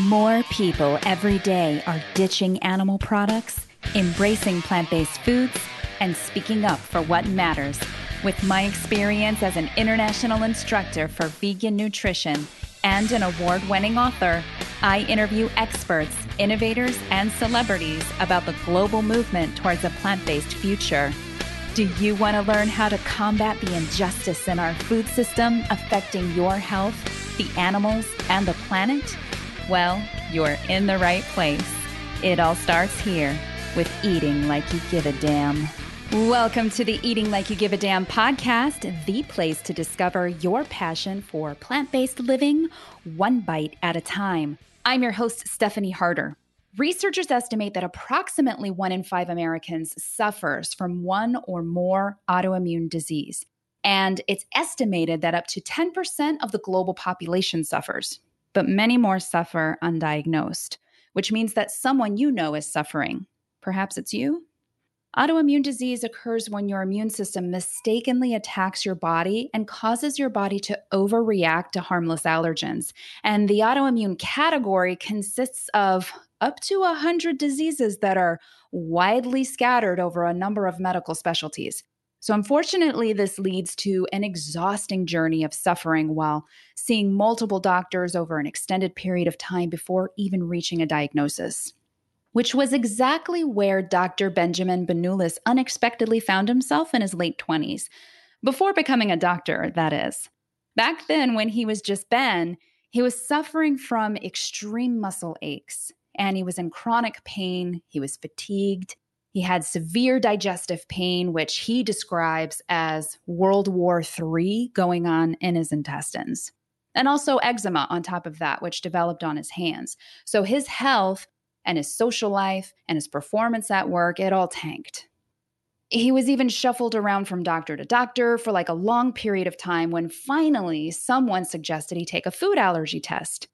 More people every day are ditching animal products, embracing plant based foods, and speaking up for what matters. With my experience as an international instructor for vegan nutrition and an award winning author, I interview experts, innovators, and celebrities about the global movement towards a plant based future. Do you want to learn how to combat the injustice in our food system affecting your health, the animals, and the planet? Well, you're in the right place. It all starts here with Eating Like You Give a Damn. Welcome to the Eating Like You Give a Damn podcast, the place to discover your passion for plant based living one bite at a time. I'm your host, Stephanie Harter. Researchers estimate that approximately one in five Americans suffers from one or more autoimmune disease. And it's estimated that up to 10% of the global population suffers, but many more suffer undiagnosed, which means that someone you know is suffering. Perhaps it's you? Autoimmune disease occurs when your immune system mistakenly attacks your body and causes your body to overreact to harmless allergens. And the autoimmune category consists of up to 100 diseases that are widely scattered over a number of medical specialties. So, unfortunately, this leads to an exhausting journey of suffering while seeing multiple doctors over an extended period of time before even reaching a diagnosis, which was exactly where Dr. Benjamin Benulis unexpectedly found himself in his late 20s, before becoming a doctor, that is. Back then, when he was just Ben, he was suffering from extreme muscle aches and he was in chronic pain. He was fatigued. He had severe digestive pain, which he describes as World War III going on in his intestines, and also eczema on top of that, which developed on his hands. So his health and his social life and his performance at work, it all tanked. He was even shuffled around from doctor to doctor for like a long period of time when finally someone suggested he take a food allergy test.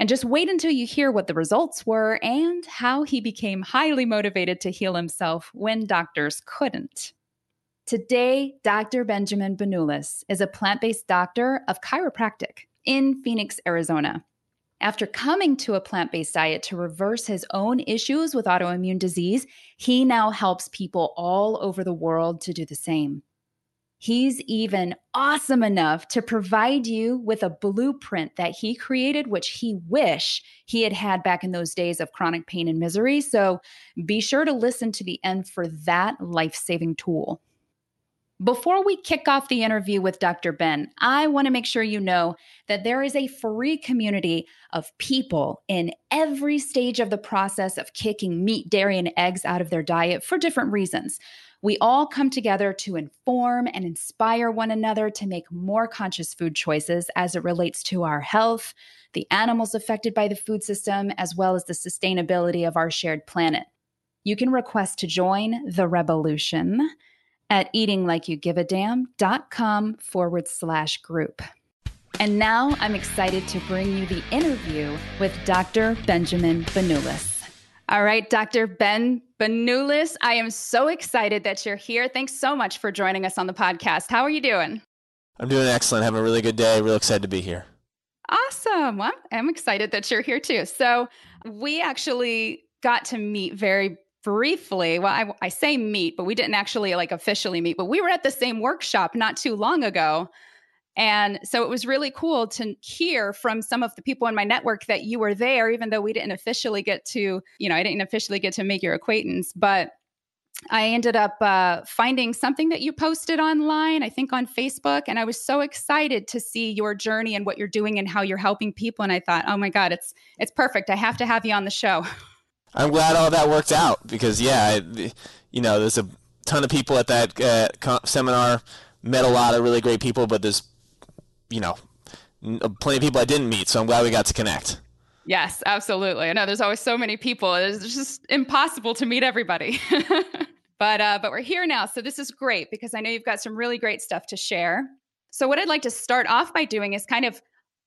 And just wait until you hear what the results were and how he became highly motivated to heal himself when doctors couldn't. Today, Dr. Benjamin Benulis is a plant based doctor of chiropractic in Phoenix, Arizona. After coming to a plant based diet to reverse his own issues with autoimmune disease, he now helps people all over the world to do the same. He's even awesome enough to provide you with a blueprint that he created, which he wish he had had back in those days of chronic pain and misery. So be sure to listen to the end for that life saving tool. Before we kick off the interview with Dr. Ben, I want to make sure you know that there is a free community of people in every stage of the process of kicking meat, dairy, and eggs out of their diet for different reasons. We all come together to inform and inspire one another to make more conscious food choices as it relates to our health, the animals affected by the food system, as well as the sustainability of our shared planet. You can request to join the revolution at eatinglikeyougiveadamn.com forward slash group. And now I'm excited to bring you the interview with Dr. Benjamin Benulis. All right, Dr. Ben Benulis, I am so excited that you're here. Thanks so much for joining us on the podcast. How are you doing? I'm doing excellent. Having a really good day. Real excited to be here. Awesome. Well, I'm excited that you're here too. So, we actually got to meet very briefly. Well, I, I say meet, but we didn't actually like officially meet, but we were at the same workshop not too long ago. And so it was really cool to hear from some of the people in my network that you were there, even though we didn't officially get to, you know, I didn't officially get to make your acquaintance. But I ended up uh, finding something that you posted online, I think on Facebook, and I was so excited to see your journey and what you're doing and how you're helping people. And I thought, oh my God, it's it's perfect. I have to have you on the show. I'm glad all that worked out because yeah, I, you know, there's a ton of people at that uh, seminar. Met a lot of really great people, but there's you know, uh, plenty of people I didn't meet. So I'm glad we got to connect. Yes, absolutely. I know there's always so many people. It's just impossible to meet everybody. but uh, but we're here now, so this is great because I know you've got some really great stuff to share. So what I'd like to start off by doing is kind of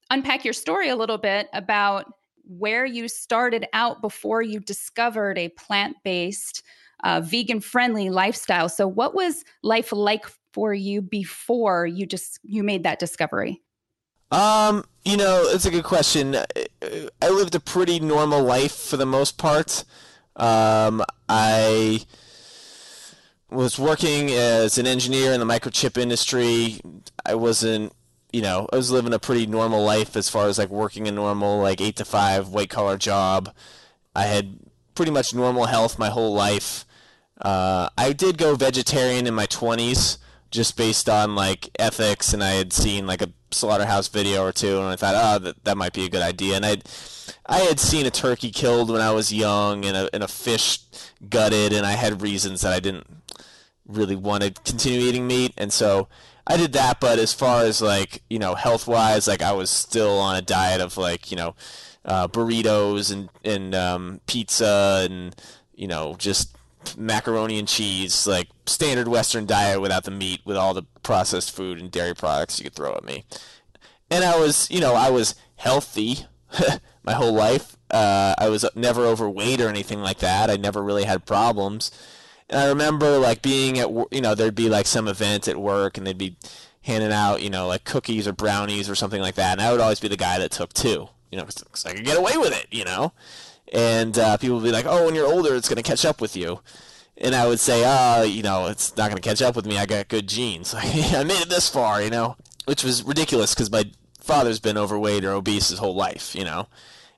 unpack your story a little bit about where you started out before you discovered a plant-based, uh, vegan-friendly lifestyle. So what was life like for you before you just you made that discovery? Um, you know, it's a good question. I lived a pretty normal life for the most part. Um, I was working as an engineer in the microchip industry. I wasn't, you know, I was living a pretty normal life as far as like working a normal like eight to five white collar job. I had pretty much normal health my whole life. Uh, I did go vegetarian in my 20s just based on like ethics, and I had seen like a slaughterhouse video or two, and I thought, oh, that, that might be a good idea. And I, I had seen a turkey killed when I was young, and a and a fish gutted, and I had reasons that I didn't really want to continue eating meat, and so I did that. But as far as like you know, health wise, like I was still on a diet of like you know, uh, burritos and and um, pizza and you know just macaroni and cheese, like standard Western diet without the meat, with all the processed food and dairy products you could throw at me. And I was, you know, I was healthy my whole life. Uh, I was never overweight or anything like that. I never really had problems. And I remember like being at, you know, there'd be like some event at work and they'd be handing out, you know, like cookies or brownies or something like that. And I would always be the guy that took two, you know, because I could get away with it, you know and uh, people would be like, "Oh, when you're older, it's going to catch up with you." And I would say, "Oh, you know, it's not going to catch up with me. I got good genes. I made it this far, you know," which was ridiculous because my father's been overweight or obese his whole life, you know.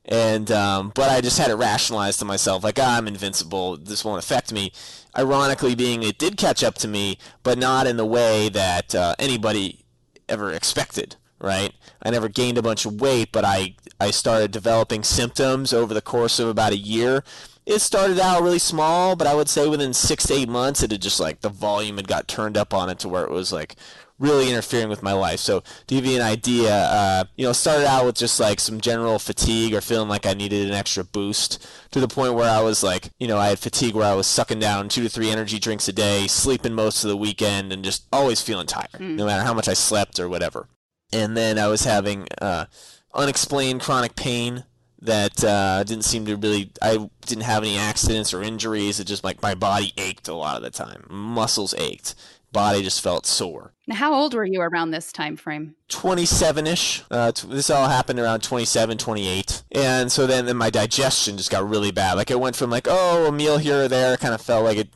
And um, but I just had it rationalized to myself, like oh, I'm invincible. This won't affect me. Ironically, being it did catch up to me, but not in the way that uh, anybody ever expected right? I never gained a bunch of weight, but I, I started developing symptoms over the course of about a year. It started out really small, but I would say within six to eight months, it had just like the volume had got turned up on it to where it was like really interfering with my life. So to give you an idea, uh, you know, started out with just like some general fatigue or feeling like I needed an extra boost to the point where I was like, you know, I had fatigue where I was sucking down two to three energy drinks a day, sleeping most of the weekend, and just always feeling tired, mm. no matter how much I slept or whatever and then I was having uh, unexplained chronic pain that uh, didn't seem to really. I didn't have any accidents or injuries. It just like my body ached a lot of the time. Muscles ached. Body just felt sore. Now, how old were you around this time frame? 27-ish. Uh, t- this all happened around 27, 28. And so then, then my digestion just got really bad. Like it went from like, oh, a meal here or there, kind of felt like it,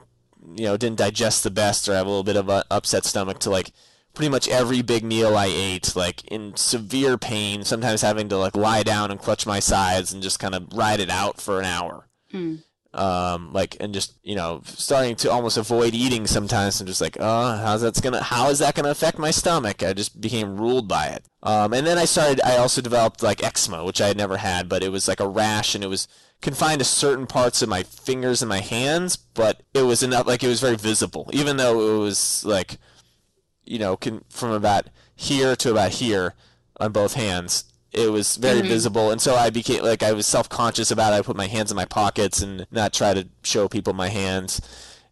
you know, didn't digest the best or have a little bit of an upset stomach to like pretty much every big meal I ate, like in severe pain, sometimes having to like lie down and clutch my sides and just kind of ride it out for an hour. Hmm. Um, like and just you know starting to almost avoid eating sometimes. I'm just like, oh, how's that's gonna how is that gonna affect my stomach? I just became ruled by it. Um, and then I started. I also developed like eczema, which I had never had, but it was like a rash and it was confined to certain parts of my fingers and my hands, but it was enough. Like it was very visible, even though it was like you know, can, from about here to about here on both hands. It was very mm-hmm. visible, and so I became like I was self-conscious about it. I put my hands in my pockets and not try to show people my hands.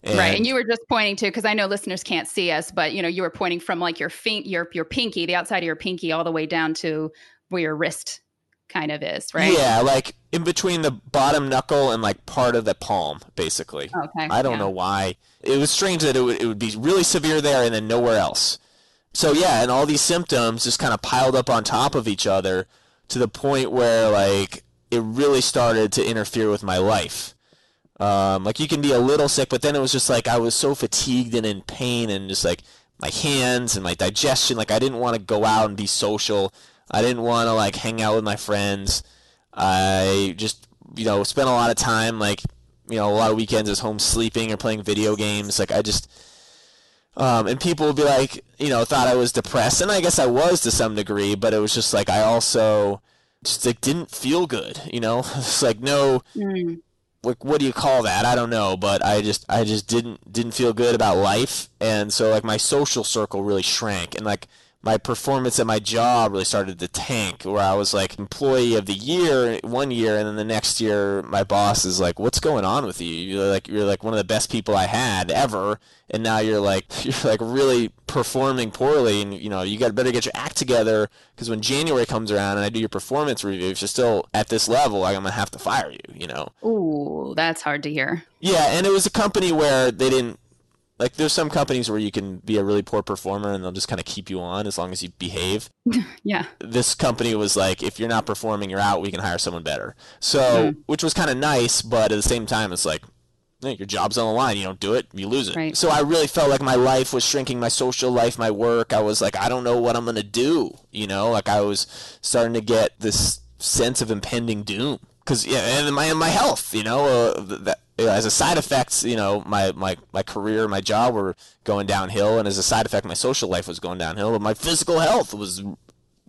And right, and you were just pointing to because I know listeners can't see us, but you know you were pointing from like your fin- your your pinky, the outside of your pinky, all the way down to where your wrist kind of is, right? Yeah, like in between the bottom knuckle and like part of the palm, basically. Okay. I don't yeah. know why. It was strange that it would, it would be really severe there and then nowhere else. So yeah, and all these symptoms just kind of piled up on top of each other to the point where like it really started to interfere with my life. Um, like you can be a little sick, but then it was just like I was so fatigued and in pain and just like my hands and my digestion. Like I didn't want to go out and be social. I didn't want to like hang out with my friends. I just you know spent a lot of time like you know a lot of weekends at home sleeping or playing video games. Like I just um, and people would be like you know thought I was depressed, and I guess I was to some degree, but it was just like I also just like didn't feel good. You know, it's like no. Mm. Like what do you call that? I don't know, but I just I just didn't didn't feel good about life, and so like my social circle really shrank, and like my performance at my job really started to tank where I was like employee of the year one year and then the next year my boss is like what's going on with you? You're like you're like one of the best people I had ever. And now you're like you're like really performing poorly and you know you got better get your act together because when January comes around and I do your performance review if you're still at this level I'm gonna have to fire you you know? Ooh that's hard to hear. Yeah and it was a company where they didn't Like there's some companies where you can be a really poor performer and they'll just kind of keep you on as long as you behave. yeah. This company was like, if you're not performing, you're out. We can hire someone better. So, mm. which was kind of nice, but at the same time, it's like, your job's on the line. You don't do it, you lose it. Right. So I really felt like my life was shrinking, my social life, my work. I was like, I don't know what I'm gonna do. You know, like I was starting to get this sense of impending doom. Cause yeah, and my my health, you know, uh, that as a side effect, you know, my, my, my career, my job were going downhill, and as a side effect, my social life was going downhill, but my physical health was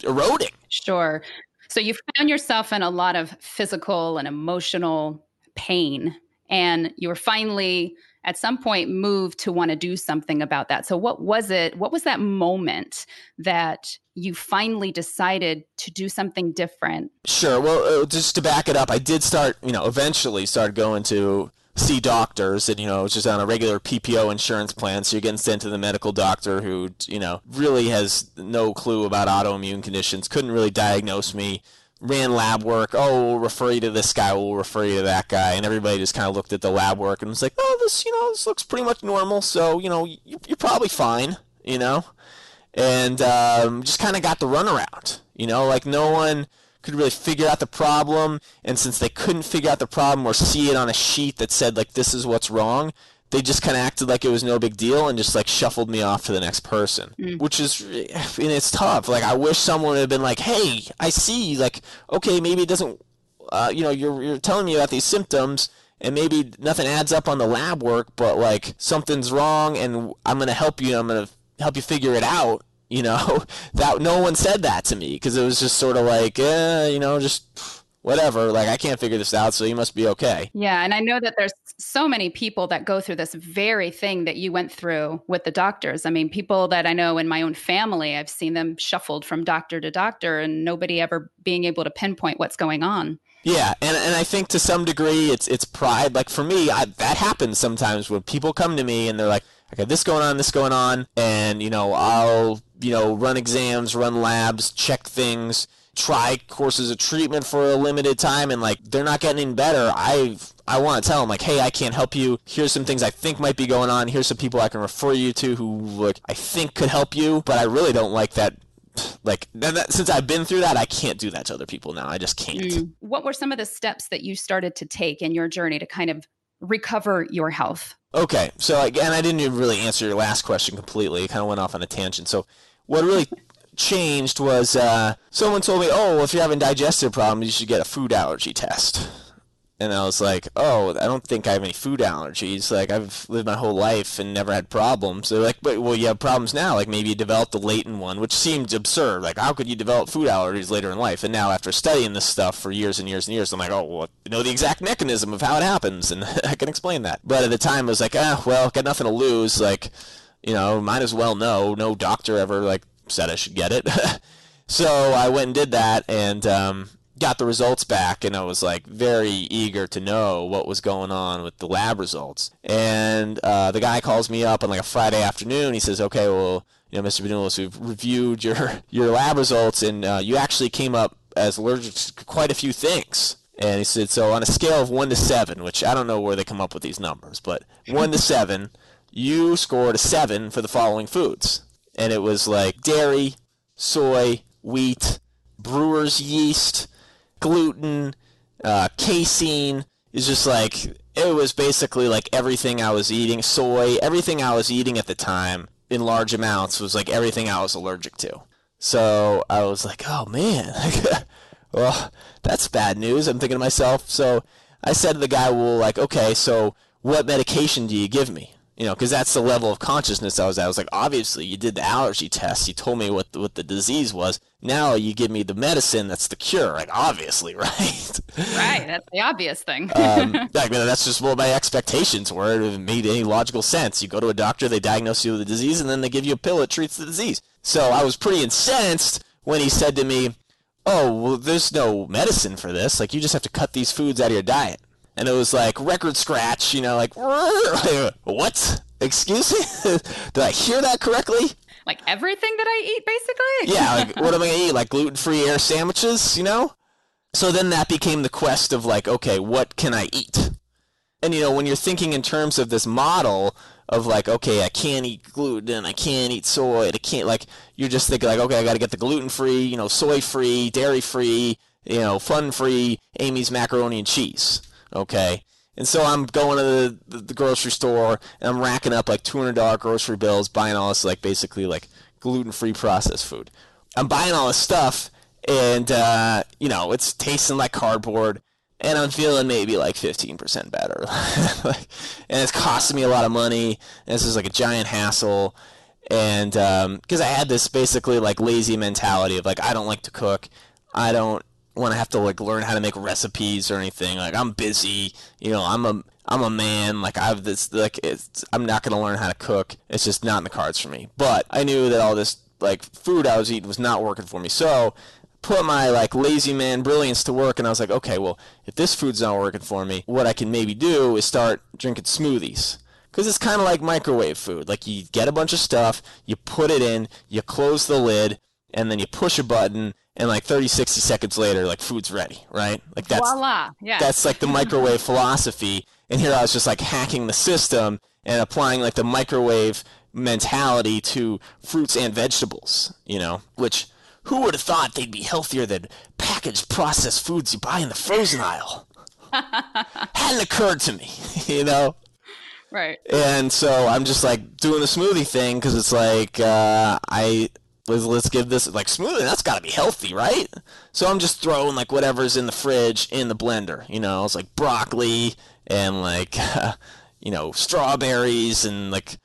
eroding. Sure. So you found yourself in a lot of physical and emotional pain, and you were finally at some point moved to want to do something about that. So what was it? What was that moment that you finally decided to do something different? Sure. Well, uh, just to back it up, I did start, you know, eventually start going to see doctors and you know it's just on a regular PPO insurance plan so you're getting sent to the medical doctor who you know really has no clue about autoimmune conditions couldn't really diagnose me ran lab work oh we'll refer you to this guy we'll refer you to that guy and everybody just kind of looked at the lab work and was like oh this you know this looks pretty much normal so you know you're probably fine you know? And um, just kind of got the runaround you know? Like no one could really figure out the problem. And since they couldn't figure out the problem or see it on a sheet that said like this is what's wrong, they just kind of acted like it was no big deal and just like shuffled me off to the next person, mm. which is, and it's tough. Like I wish someone had been like, "Hey, I see. Like, okay, maybe it doesn't. Uh, you know, you're you're telling me about these symptoms." And maybe nothing adds up on the lab work, but like something's wrong, and I'm gonna help you. I'm gonna help you figure it out you know that no one said that to me because it was just sort of like eh, you know just whatever like i can't figure this out so you must be okay. Yeah and i know that there's so many people that go through this very thing that you went through with the doctors. I mean people that i know in my own family i've seen them shuffled from doctor to doctor and nobody ever being able to pinpoint what's going on. Yeah, and and I think to some degree it's it's pride. Like for me, I, that happens sometimes when people come to me and they're like, "I got this going on, this going on," and you know, I'll you know, run exams, run labs, check things, try courses of treatment for a limited time, and like they're not getting any better. I I want to tell them like, hey, I can't help you. Here's some things I think might be going on. Here's some people I can refer you to who like I think could help you, but I really don't like that like that, since I've been through that, I can't do that to other people now. I just can't. Mm. What were some of the steps that you started to take in your journey to kind of recover your health? Okay, so again, I didn't even really answer your last question completely. It kind of went off on a tangent. So what really changed was uh, someone told me, "Oh, well, if you're having digestive problems, you should get a food allergy test." And I was like, "Oh, I don't think I have any food allergies. Like I've lived my whole life and never had problems." They're like, "But well, you have problems now. Like maybe you developed a latent one, which seemed absurd. Like how could you develop food allergies later in life?" And now, after studying this stuff for years and years and years, I'm like, "Oh, well, I know the exact mechanism of how it happens, and I can explain that." But at the time, I was like, "Ah, well, got nothing to lose. Like." you know, might as well know. No doctor ever like said I should get it. so I went and did that and um, got the results back, and I was like very eager to know what was going on with the lab results. And uh, the guy calls me up on like a Friday afternoon. He says, "Okay, well." You know, Mr. Benulis, we've reviewed your your lab results, and uh, you actually came up as allergic to quite a few things. And he said, so on a scale of one to seven, which I don't know where they come up with these numbers, but one to seven, you scored a seven for the following foods. And it was like dairy, soy, wheat, brewer's yeast, gluten, uh, casein. It's just like, it was basically like everything I was eating, soy, everything I was eating at the time in large amounts was like everything I was allergic to. So I was like, oh man, well, that's bad news. I'm thinking to myself. So I said to the guy, well, like, okay, so what medication do you give me? You know, because that's the level of consciousness I was at. I was like, obviously, you did the allergy test. You told me what the, what the disease was. Now you give me the medicine that's the cure. Like, obviously, right? right. That's the obvious thing. um, I that's just what my expectations were. It made any logical sense. You go to a doctor, they diagnose you with a disease, and then they give you a pill that treats the disease. So I was pretty incensed when he said to me, "Oh, well, there's no medicine for this. Like, you just have to cut these foods out of your diet." And it was like record scratch, you know, like what? Excuse me? Did I hear that correctly? Like everything that I eat, basically. yeah, like what am I gonna eat? Like gluten-free air sandwiches, you know? So then that became the quest of like, okay, what can I eat? And you know, when you're thinking in terms of this model of like, okay, I can't eat gluten, I can't eat soy, I can't like. You're just thinking like, okay, I got to get the gluten free, you know, soy free, dairy free, you know, fun free Amy's macaroni and cheese. Okay. And so I'm going to the, the, grocery store and I'm racking up like $200 grocery bills, buying all this like basically like gluten free processed food. I'm buying all this stuff and, uh, you know, it's tasting like cardboard and I'm feeling maybe like 15% better. and it's costing me a lot of money. And this is like a giant hassle. And because um, I had this basically like lazy mentality of like, I don't like to cook. I don't when I have to like learn how to make recipes or anything. Like I'm busy, you know. I'm a I'm a man. Like I've this like it's, I'm not gonna learn how to cook. It's just not in the cards for me. But I knew that all this like food I was eating was not working for me. So put my like lazy man brilliance to work and I was like, okay, well, if this food's not working for me, what I can maybe do is start drinking smoothies. Because it's kind of like microwave food. Like you get a bunch of stuff, you put it in, you close the lid, and then you push a button, and like 30 60 seconds later like food's ready right? Like that's Voila. Yeah. that's like the microwave philosophy. And here i was just like hacking the system and applying like the microwave mentality to fruits and vegetables you know? Which who would have thought they'd be healthier than packaged processed foods you buy in the frozen aisle? Hadn't occurred to me you know? Right. And so i'm just like doing the smoothie thing because it's like uh, i let's, let's give this like smoothie. That's got to be healthy, right? So I'm just throwing like whatever's in the fridge in the blender. You know, it's like broccoli and like uh, you know strawberries and like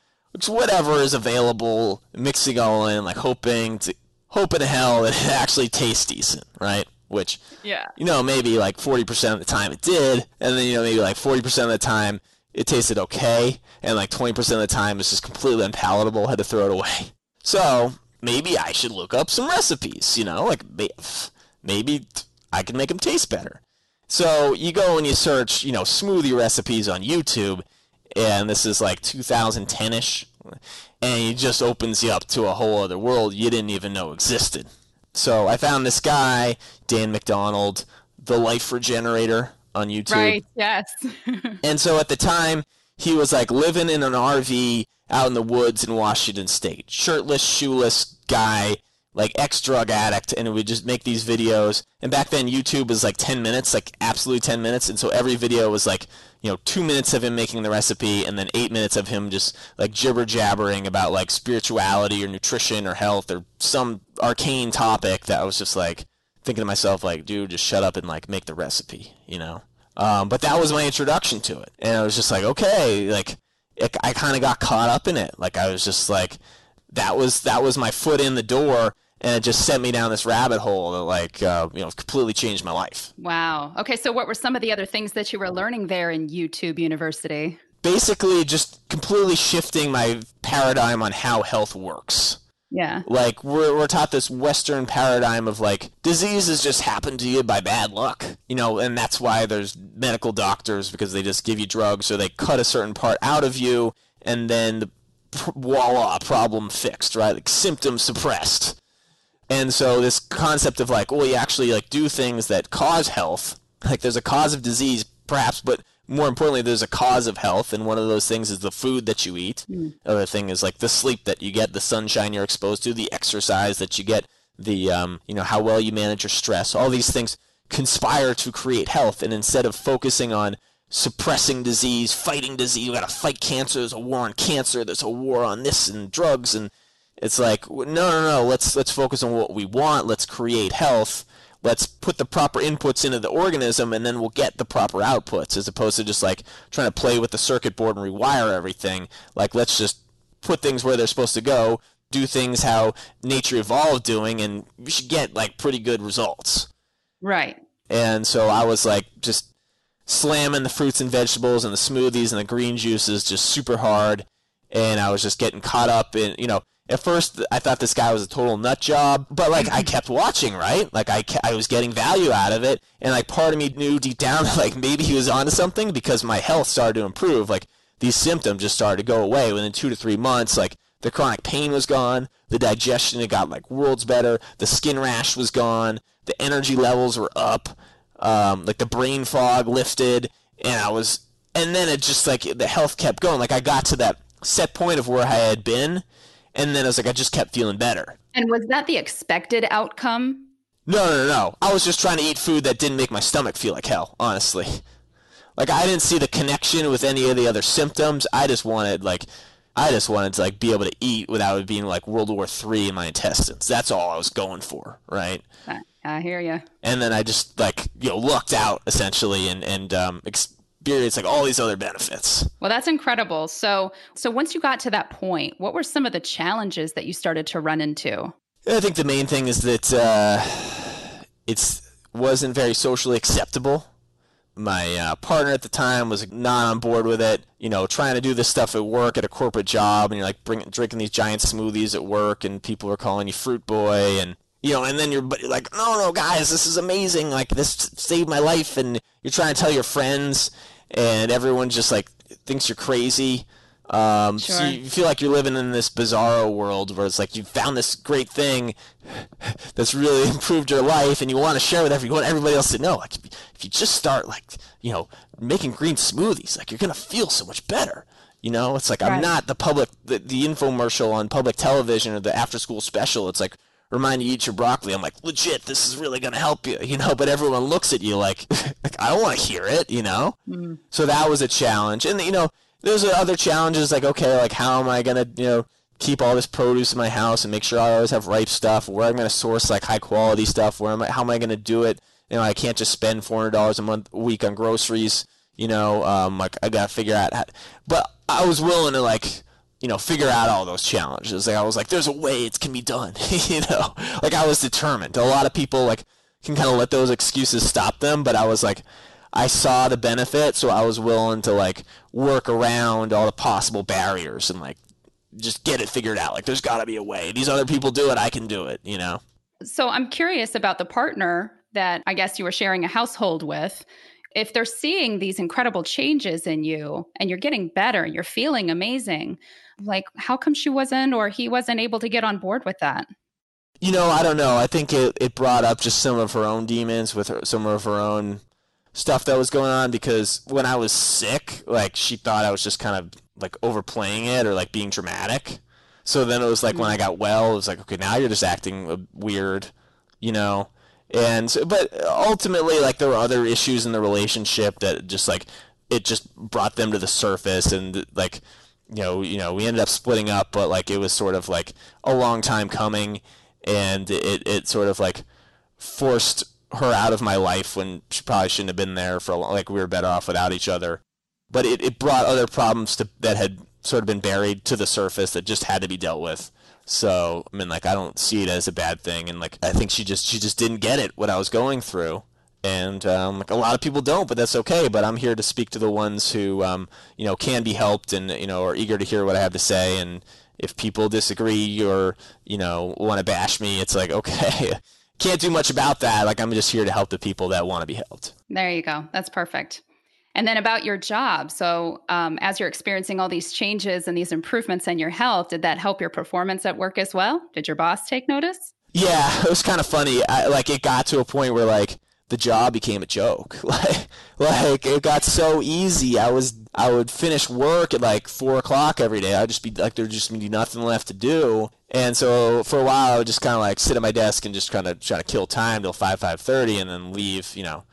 whatever is available, mixing all in, like hoping to hoping to hell that it actually tastes decent, right? Which yeah, you know maybe like 40% of the time it did, and then you know maybe like 40% of the time it tasted okay, and like 20% of the time it's just completely unpalatable. Had to throw it away. So maybe I should look up some recipes, you know, like maybe I can make them taste better. So you go and you search, you know, smoothie recipes on YouTube, and this is like 2010ish, and it just opens you up to a whole other world you didn't even know existed. So I found this guy, Dan McDonald, the Life Regenerator on YouTube. Right, yes. and so at the time, he was like living in an RV out in the woods in Washington State, shirtless, shoeless guy, like ex drug addict, and would just make these videos. And back then, YouTube was like 10 minutes, like absolutely 10 minutes, and so every video was like, you know, two minutes of him making the recipe, and then eight minutes of him just like jibber jabbering about like spirituality or nutrition or health or some arcane topic that I was just like thinking to myself, like, dude, just shut up and like make the recipe, you know. Um, but that was my introduction to it, and I was just like, okay, like it, I kind of got caught up in it. Like I was just like, that was that was my foot in the door, and it just sent me down this rabbit hole that like uh, you know completely changed my life. Wow. Okay, so what were some of the other things that you were learning there in YouTube University? Basically, just completely shifting my paradigm on how health works. Yeah. Like we're we're taught this Western paradigm of like diseases just happen to you by bad luck, you know, and that's why there's medical doctors because they just give you drugs or they cut a certain part out of you, and then the, voila, problem fixed, right? Like symptom suppressed. And so this concept of like, well, you actually like do things that cause health. Like there's a cause of disease, perhaps, but more importantly, there's a cause of health, and one of those things is the food that you eat. Mm. Other thing is like the sleep that you get, the sunshine you're exposed to, the exercise that you get, the um, you know how well you manage your stress. All these things conspire to create health, and instead of focusing on suppressing disease, fighting disease, you got to fight cancer. There's a war on cancer. There's a war on this and drugs, and it's like no, no, no. Let's let's focus on what we want. Let's create health let's put the proper inputs into the organism and then we'll get the proper outputs as opposed to just like trying to play with the circuit board and rewire everything. Like let's just put things where they're supposed to go do things how nature evolved doing and we should get like pretty good results. Right. And so i was like just slamming the fruits and vegetables and the smoothies and the green juices just super hard. And i was just getting caught up in you know at first I thought this guy was a total nut job, but like I kept watching, right? Like I, I was getting value out of it, and like part of me knew deep down like maybe he was onto something because my health started to improve. Like these symptoms just started to go away within two to three months. Like the chronic pain was gone, the digestion had got like worlds better, the skin rash was gone, the energy levels were up, um, like the brain fog lifted, and I was, and then it just like the health kept going. Like I got to that set point of where I had been, and then I was like, I just kept feeling better. And was that the expected outcome? No, no, no, no. I was just trying to eat food that didn't make my stomach feel like hell, honestly. Like I didn't see the connection with any of the other symptoms. I just wanted like I just wanted to like be able to eat without it being like World War Three in my intestines. That's all I was going for, right? I hear you. And then I just like you know lucked out essentially and and um, experienced like all these other benefits. Well, that's incredible. So so once you got to that point, what were some of the challenges that you started to run into? I think the main thing is that uh, it's wasn't very socially acceptable my uh, partner at the time was not on board with it. You know, trying to do this stuff at work at a corporate job, and you're like bring, drinking these giant smoothies at work, and people are calling you fruit boy, and you know, and then you're like, no, no, guys, this is amazing. Like this saved my life, and you're trying to tell your friends, and everyone just like thinks you're crazy. Um, sure. So you feel like you're living in this bizarro world where it's like you found this great thing that's really improved your life, and you want to share with everyone, everybody else to know. Like if you just start like you know making green smoothies, like you're gonna feel so much better. You know, it's like right. I'm not the public, the, the infomercial on public television or the after school special. It's like remind you to eat your broccoli. I'm like, legit, this is really gonna help you, you know. But everyone looks at you like, like I don't want to hear it, you know. Mm. So that was a challenge, and you know, there's other challenges like okay, like how am I gonna you know keep all this produce in my house and make sure I always have ripe stuff? Where I'm gonna source like high quality stuff? Where am I? How am I gonna do it? You know, I can't just spend four hundred dollars a month a week on groceries. You know, um, like I gotta figure out. How, but I was willing to like you know, figure out all those challenges. Like I was like, there's a way it can be done. you know, like I was determined. A lot of people like can kind of let those excuses stop them, but I was like, I saw the benefit, so I was willing to like work around all the possible barriers and like just get it figured out. Like there's got to be a way. These other people do it, I can do it, you know. So I'm curious about the partner that I guess you were sharing a household with. If they're seeing these incredible changes in you and you're getting better, and you're feeling amazing, like how come she wasn't or he wasn't able to get on board with that? You know, I don't know. I think it, it brought up just some of her own demons with her, some of her own stuff that was going on because when I was sick, like she thought I was just kind of like overplaying it or like being dramatic. So then it was like when I mm. got well, it was like, okay, now you're just acting uh, weird, you know. And but ultimately, like there were other issues in the relationship that just like it just brought them to the surface, and like you know, you know, we ended up splitting up, but like it was sort of like a long time coming, and it it sort of like forced her out of my life when she probably shouldn't have been there for a long, like we were better off without each other. But it, it brought other problems to, that had sort of been buried to the surface that just had to be dealt with. So I mean, like I don't see it as a bad thing, and like I think she just she just didn't get it what I was going through, and um, like a lot of people don't, but that's okay. But I'm here to speak to the ones who um, you know can be helped and you know are eager to hear what I have to say. And if people disagree or you know want to bash me, it's like okay, can't do much about that. Like I'm just here to help the people that want to be helped. There you go. That's perfect. And then about your job. So, um, as you're experiencing all these changes and these improvements in your health, did that help your performance at work as well? Did your boss take notice? Yeah, it was kind of funny. I, like it got to a point where like the job became a joke. Like, like it got so easy. I was I would finish work at like four o'clock every day. I'd just be like there'd just be nothing left to do, and so for a while, I would just kind of like sit at my desk and just kind of try to kill time till five five thirty, and then leave. You know,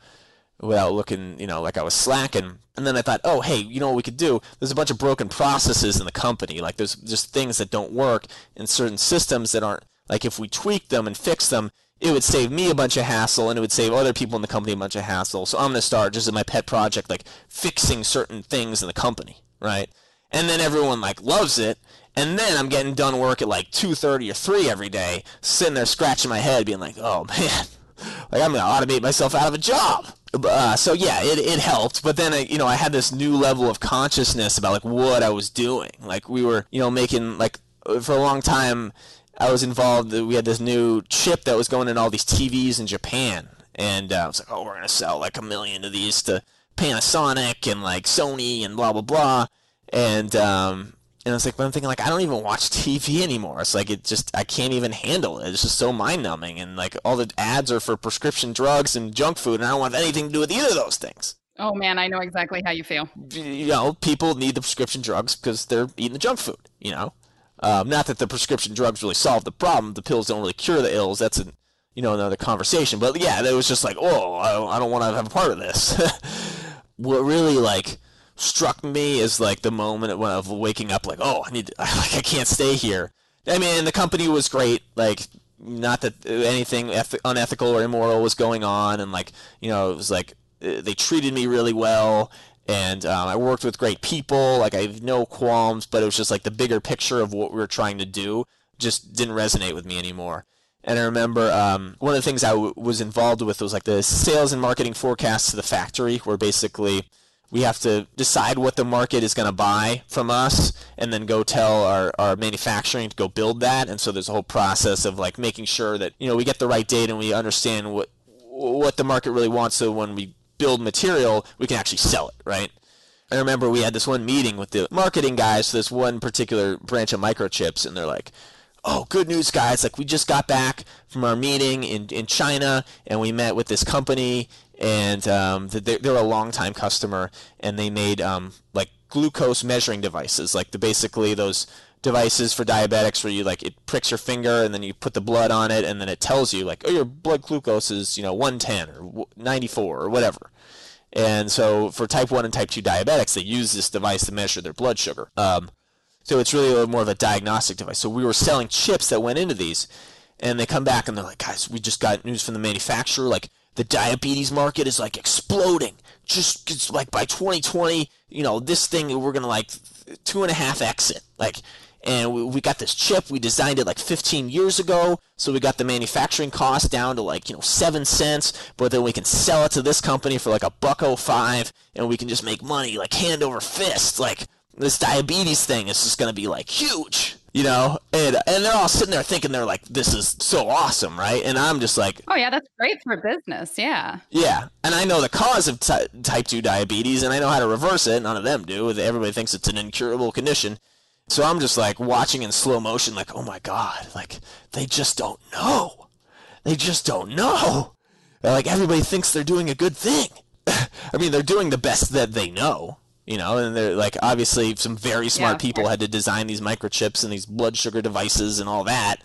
without looking, you know, like I was slacking. And then I thought, oh, hey, you know what we could do? There's a bunch of broken processes in the company. Like there's just things that don't work in certain systems that aren't like if we tweak them and fix them, it would save me a bunch of hassle and it would save other people in the company a bunch of hassle. So I'm going to start just as my pet project, like fixing certain things in the company, right? And then everyone like loves it and then I'm getting done work at like 2:30 or 3 every day, sitting there scratching my head, being like, "Oh man, like I'm gonna automate myself out of a job." Uh, so yeah, it, it helped. But then I, you know, I had this new level of consciousness about like what I was doing. Like we were, you know, making like for a long time. I was involved. We had this new chip that was going in all these TVs in Japan, and uh, I was like, "Oh, we're gonna sell like a million of these to Panasonic and like Sony and blah blah blah." And um, and it's like, but I'm thinking like I don't even watch TV anymore. It's like it just I can't even handle it. It's just so mind numbing, and like all the ads are for prescription drugs and junk food, and I don't want anything to do with either of those things. Oh man, I know exactly how you feel. You know, people need the prescription drugs because they're eating the junk food. You know, um, not that the prescription drugs really solve the problem. The pills don't really cure the ills. That's a you know another conversation. But yeah, it was just like, oh, I don't want to have a part of this. what really like struck me is like the moment of waking up, like, oh, I need, like, I can't stay here. I mean, the company was great. Like, not that anything unethical or immoral was going on, and like, you know, it was like uh, they treated me really well and um, I worked with great people. Like I have no qualms, but it was just like the bigger picture of what we were trying to do just didn't resonate with me anymore. And I remember um, one of the things I w- was involved with was like the sales and marketing forecasts to the factory, where basically we have to decide what the market is going to buy from us and then go tell our, our manufacturing to go build that. And so there's a whole process of like making sure that, you know, we get the right data and we understand what what the market really wants so when we build material, we can actually sell it, right? I remember we had this one meeting with the marketing guys for this one particular branch of microchips, and they're like, oh, good news, guys. Like, we just got back from our meeting in, in China, and we met with this company, and um, they're, they're a long-time customer, and they made, um, like, glucose measuring devices, like the basically those devices for diabetics where you like it pricks your finger and then you put the blood on it and then it tells you like oh your blood glucose is you know 110 or 94 or whatever. And so for type 1 and type 2 diabetics they use this device to measure their blood sugar. Um, so it's really more of a diagnostic device. So we were selling chips that went into these and they come back and they're like guys we just got news from the manufacturer. Like the diabetes market is like exploding. Just like by 2020 you know this thing we're gonna like two and a half exit like and we, we got this chip. We designed it like 15 years ago, so we got the manufacturing cost down to like you know seven cents. But then we can sell it to this company for like a buck oh five, and we can just make money like hand over fist. Like this diabetes thing is just gonna be like huge you know and and they're all sitting there thinking they're like this is so awesome right and i'm just like oh yeah that's great for business yeah yeah and i know the cause of type 2 diabetes and i know how to reverse it none of them do everybody thinks it's an incurable condition so I'm just like watching in slow motion, like, oh my God, like they just don't know. They just don't know. Like everybody thinks they're doing a good thing. I mean, they're doing the best that they know, you know, and they're like obviously some very smart yeah, people had to design these microchips and these blood sugar devices and all that.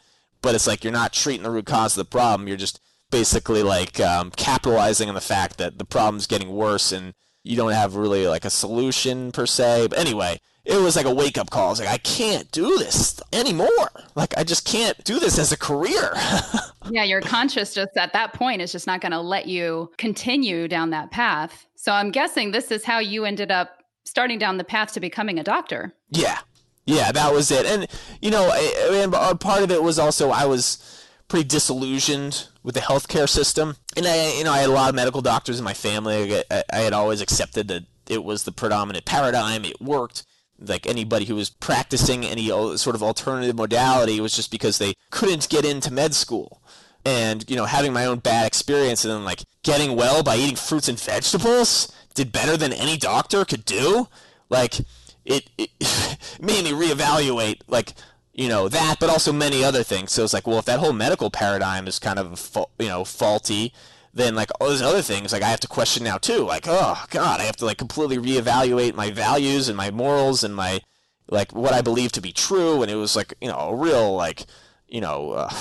But it's like you're not treating the root cause of the problem. You're just basically like um, capitalizing on the fact that the problem's getting worse and you don't have really like a solution per se. But anyway, it was like a wake up call. I was like, I can't do this anymore. Like, I just can't do this as a career. yeah, your conscious just at that point is just not going to let you continue down that path. So I'm guessing this is how you ended up starting down the path to becoming a doctor. Yeah. Yeah, that was it. And, you know, and part of it was also I was pretty disillusioned with the healthcare system. And I, you know, I had a lot of medical doctors in my family. I, I had always accepted that it was the predominant paradigm. It worked like anybody who was practicing any sort of alternative modality was just because they couldn't get into med school. And you know having my own bad experience and then like getting well by eating fruits and vegetables did better than any doctor could do. Like it, it made me reevaluate like you know that but also many other things. So it's like well if that whole medical paradigm is kind of you know faulty then like all those other things like I have to question now too. Like, oh god, I have to like completely reevaluate my values and my morals and my like what I believe to be true. And it was like you know a real like you know uh,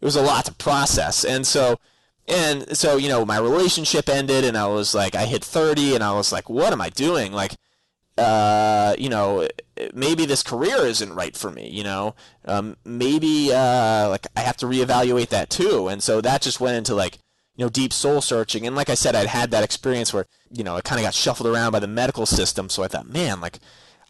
it was a lot to process. And so and so you know my relationship ended and I was like I hit 30 and I was like what am I doing like uh, you know, maybe this career isn't right for me. You know, um, maybe uh, like I have to reevaluate that too. And so that just went into like you know, deep soul searching. And like I said, I'd had that experience where, you know, I kind of got shuffled around by the medical system. So I thought, man, like,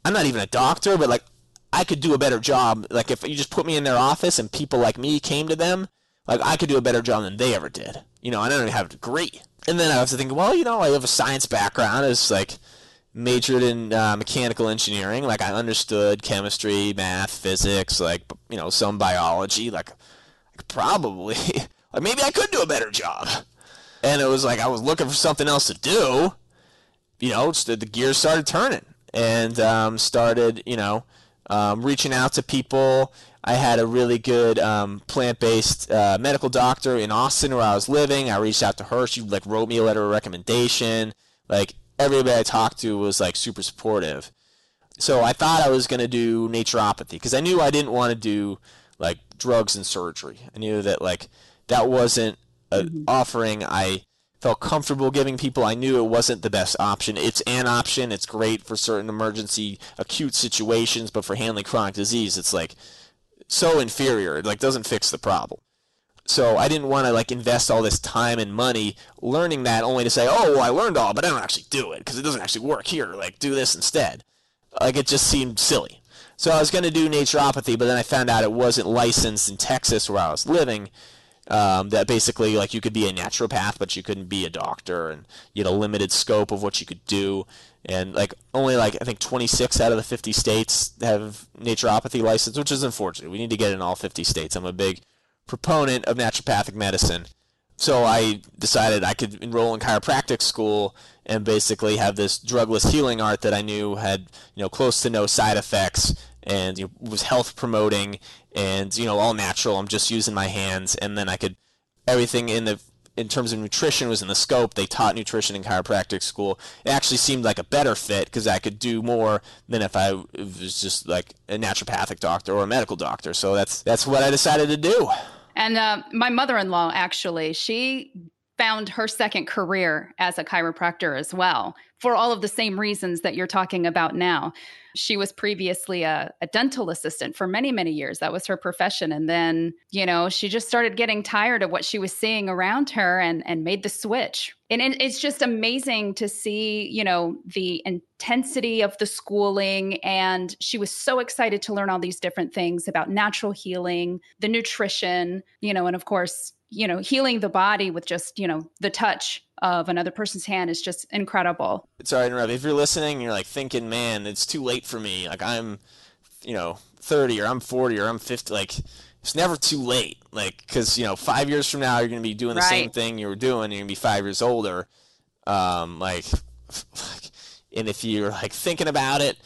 I'm not even a doctor, but like, I could do a better job. Like, if you just put me in their office and people like me came to them, like, I could do a better job than they ever did. You know, I don't even have a degree. And then I was thinking, well, you know, I have a science background. It's like, majored in uh, mechanical engineering. Like, I understood chemistry, math, physics, like, you know, some biology. Like, probably Like maybe I could do a better job. And it was like I was looking for something else to do. You know, the gears started turning and um, started, you know, um, reaching out to people. I had a really good um, plant-based uh, medical doctor in Austin where I was living. I reached out to her. She like wrote me a letter of recommendation. Like everybody I talked to was like super supportive. So I thought I was to do naturopathy because I knew I didn't want to do like drugs and surgery. I knew that like that wasn't an mm-hmm. offering I felt comfortable giving people. I knew it wasn't the best option. It's an option. It's great for certain emergency acute situations, but for handling chronic disease, it's like so inferior. It like doesn't fix the problem. So I didn't want to like invest all this time and money learning that only to say, "Oh, well, I learned all, but I don't actually do it because it doesn't actually work here. Like do this instead." Like it just seemed silly. So I was going to do naturopathy, but then I found out it wasn't licensed in Texas where I was living. Um, that basically like you could be a naturopath, but you couldn't be a doctor, and you had a limited scope of what you could do. And like only like I think 26 out of the 50 states have naturopathy license, which is unfortunate. We need to get in all 50 states. I'm a big proponent of naturopathic medicine. So I decided I could enroll in chiropractic school and basically have this drugless healing art that I knew had you know close to no side effects and you know, was health promoting and you know all natural. I'm just using my hands, and then I could everything in the in terms of nutrition was in the scope. They taught nutrition in chiropractic school. It actually seemed like a better fit because I could do more than if I was just like a naturopathic doctor or a medical doctor. So that's that's what I decided to do. And uh, my mother-in-law actually, she found her second career as a chiropractor as well for all of the same reasons that you're talking about now. She was previously a, a, dental assistant for many, many years. That was her profession. And then, you know, she just started getting tired of what she was seeing around her and, and made the switch. And it, it's just amazing to see, you know, the intensity of the schooling. And she was so excited to learn all these different things about natural healing, the nutrition, you know, and of course, you know, healing the body with just, you know, the touch of another person's hand is just incredible. Sorry to interrupt. If you're listening and you're like thinking, man, it's too late for me. Like I'm, you know, 30 or I'm 40 or I'm 50. Like it's never too late. Like, cause you know, five years from now, you're going to be doing the right. same thing you were doing. You're going to be five years older. Um, like, and if you're like thinking about it,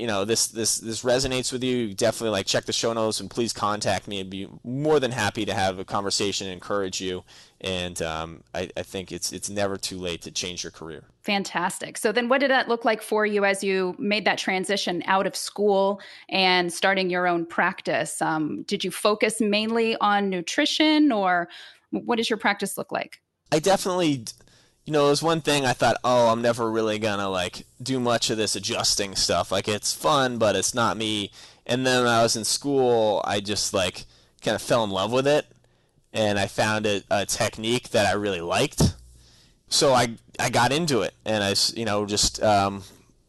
you know this this this resonates with you, definitely like check the show notes and please contact me. I'd be more than happy to have a conversation and encourage you. And um, I, I think it's it's never too late to change your career. Fantastic. So then, what did that look like for you as you made that transition out of school and starting your own practice? Um, did you focus mainly on nutrition, or what does your practice look like? I definitely you know, it was one thing I thought, oh, I'm never really gonna like do much of this adjusting stuff. Like it's fun, but it's not me. And then when I was in school, I just like kind of fell in love with it, and I found it a technique that I really liked. So I I got into it, and I you know just um,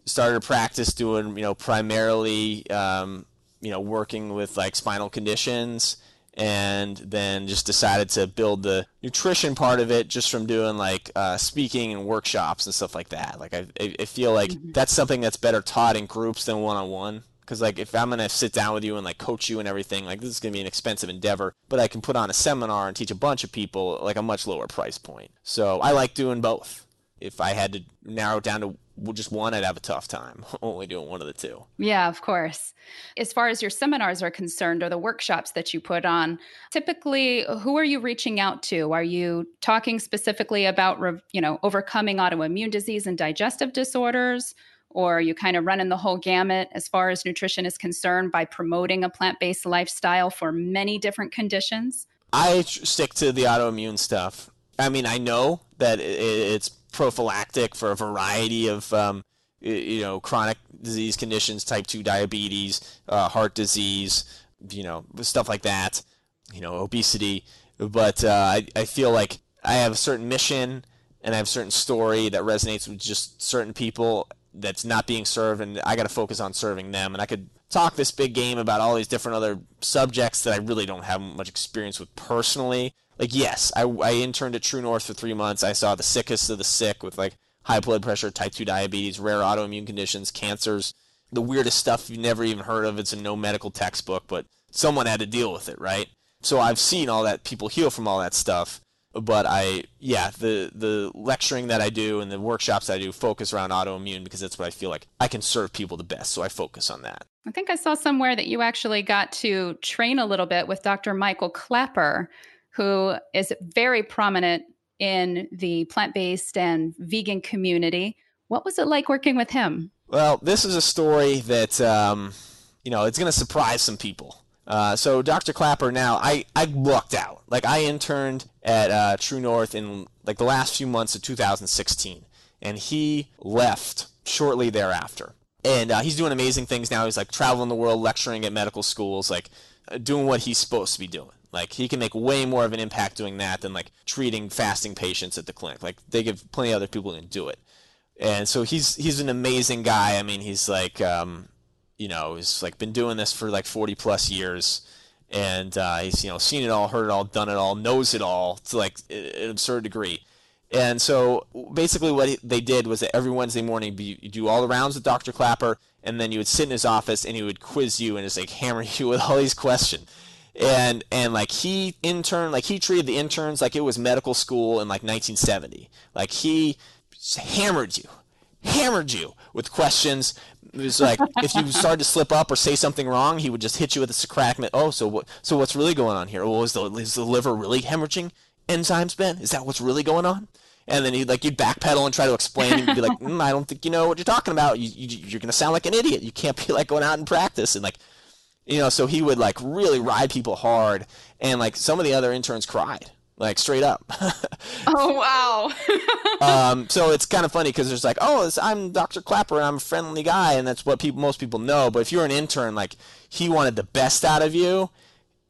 started to practice doing you know primarily um, you know working with like spinal conditions and then just decided to build the nutrition part of it just from doing like uh, speaking and workshops and stuff like that. Like I, I feel like mm-hmm. that's something that's better taught in groups than one on one. Because like if I'm gonna sit down with you and like coach you and everything, like this is gonna be an expensive endeavor. But I can put on a seminar and teach a bunch of people like a much lower price point. So I like doing both. If I had to narrow it down to just one, I'd have a tough time only doing one of the two. Yeah, of course. As far as your seminars are concerned or the workshops that you put on, typically who are you reaching out to? Are you talking specifically about, you know, overcoming autoimmune disease and digestive disorders? Or are you kind of running the whole gamut as far as nutrition is concerned by promoting a plant based lifestyle for many different conditions? I stick to the autoimmune stuff. I mean, I know that it's prophylactic for a variety of um, you know chronic disease conditions, type two diabetes, uh, heart disease, you know stuff like that, you know obesity. But uh, I I feel like I have a certain mission and I have a certain story that resonates with just certain people that's not being served, and I got to focus on serving them. And I could talk this big game about all these different other subjects that I really don't have much experience with personally like yes, I, I interned at True North for three months. I saw the sickest of the sick with like high blood pressure, type two diabetes, rare autoimmune conditions, cancers, the weirdest stuff you've never even heard of. It's in no medical textbook, but someone had to deal with it, right? So I've seen all that people heal from all that stuff. But I, yeah, the the lecturing that I do and the workshops I do focus around autoimmune because that's what I feel like I can serve people the best. So I focus on that. I think I saw somewhere that you actually got to train a little bit with Dr. Michael Klaper, who is very prominent in the plant based and vegan community. What was it like working with him? Well, this is a story that, um, you know, it's going to surprise some people. Uh, so Dr. Klaper, now, I, I lucked out. Like I interned at uh, True North in like the last few months of 2016, and he left shortly thereafter. And uh, he's doing amazing things now. He's like traveling the world, lecturing at medical schools, like uh, doing what he's supposed to be doing. Like he can make way more of an impact doing that than like treating fasting patients at the clinic. Like they give plenty of other people to do it. And so he's he's an amazing guy. I mean, he's like um, you know, he's like been doing this for like 40 plus years and uh, he's you know seen it all, heard it all, done it all, knows it all to like an absurd degree. And so basically, what they did was that every Wednesday morning, you do all the rounds with Dr. Klaper, and then you would sit in his office and he would quiz you and just like hammer you with all these questions and and like he intern like he treated the interns like it was medical school in like 1970 like he hammered you hammered you with questions. It was like if you started to slip up or say something wrong he would just hit you with a socratic oh so what so what's really going on here? Well is the, is the liver really hemorrhaging enzymes ben? Is that what's really going on? And then he'd like you'd backpedal and try to explain and be like mm, i don't think you know what you're talking about. You, you, you're going to sound like an idiot. You can't be like going out and practice. And like you know so he would like really ride people hard and like some of the other interns cried like straight up. Oh wow. Um, so it's kind of funny because there's like oh i'm dr klaper and i'm a friendly guy and that's what people most people know but if you're an intern like he wanted the best out of you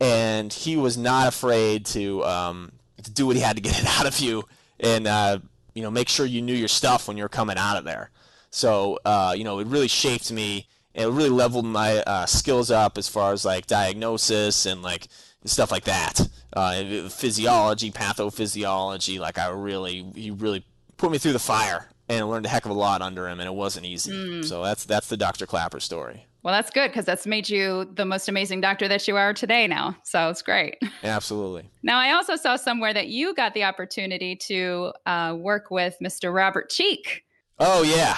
and he was not afraid to um, to do what he had to get it out of you and uh, you know make sure you knew your stuff when you're coming out of there. So uh, you know it really shaped me it really leveled my uh, skills up as far as like diagnosis and like stuff like that. Uh, physiology, pathophysiology. Like I really, he really put me through the fire and learned a heck of a lot under him, and it wasn't easy. Mm. So that's that's the Dr. Klaper story. Well, that's good because that's made you the most amazing doctor that you are today now. So it's great. Absolutely. Now, I also saw somewhere that you got the opportunity to uh, work with Mr. Robert Cheeke. Oh, yeah.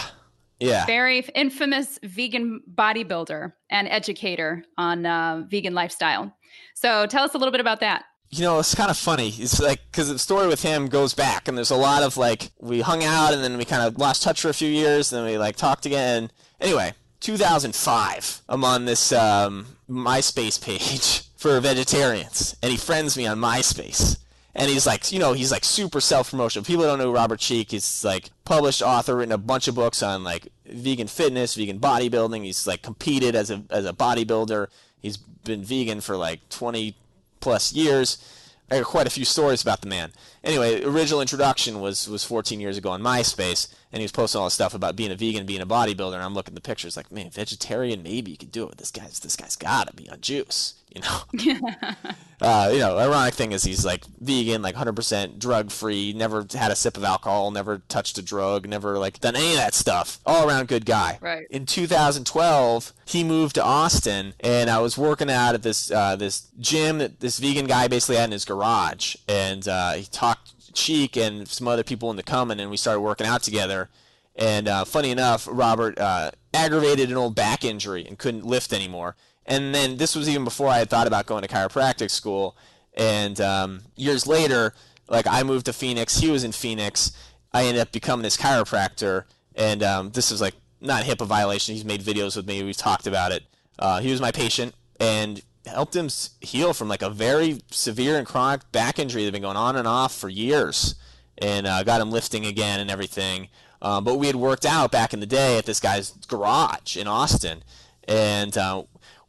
Yeah. Very infamous vegan bodybuilder and educator on uh, vegan lifestyle. So tell us a little bit about that. You know, it's kind of funny. It's like because the story with him goes back, and there's a lot of like we hung out, and then we kind of lost touch for a few years, and then we like talked again. Anyway, 2005, I'm on this um, MySpace page for vegetarians, and he friends me on MySpace and he's like, you know, he's like super self-promotional. People don't know Robert Cheeke. He's like published author, written a bunch of books on like vegan fitness, vegan bodybuilding. He's like competed as a as a bodybuilder. He's been vegan for like 20 plus years. I got quite a few stories about the man. Anyway, original introduction was was 14 years ago on MySpace, and he was posting all this stuff about being a vegan, being a bodybuilder. And I'm looking at the pictures, like, man, vegetarian, maybe you could do it. This guy's this guy's got to be on juice you know. uh, you know, ironic thing is he's like vegan, like 100% drug free, never had a sip of alcohol, never touched a drug, never like done any of that stuff. All around good guy. Right. In 2012, he moved to Austin, and I was working out at this uh, this gym that this vegan guy basically had in his garage, and uh, he talked Cheeke and some other people into coming, and we started working out together. And uh, funny enough, Robert uh, aggravated an old back injury and couldn't lift anymore and then this was even before I had thought about going to chiropractic school. And um, years later, like I moved to Phoenix, he was in Phoenix. I ended up becoming his chiropractor, and um, this was like not HIPAA violation. He's made videos with me. We've talked about it. Uh, he was my patient and helped him heal from like a very severe and chronic back injury that had been going on and off for years, and uh, got him lifting again and everything. Um, but we had worked out back in the day at this guy's garage in Austin, and uh,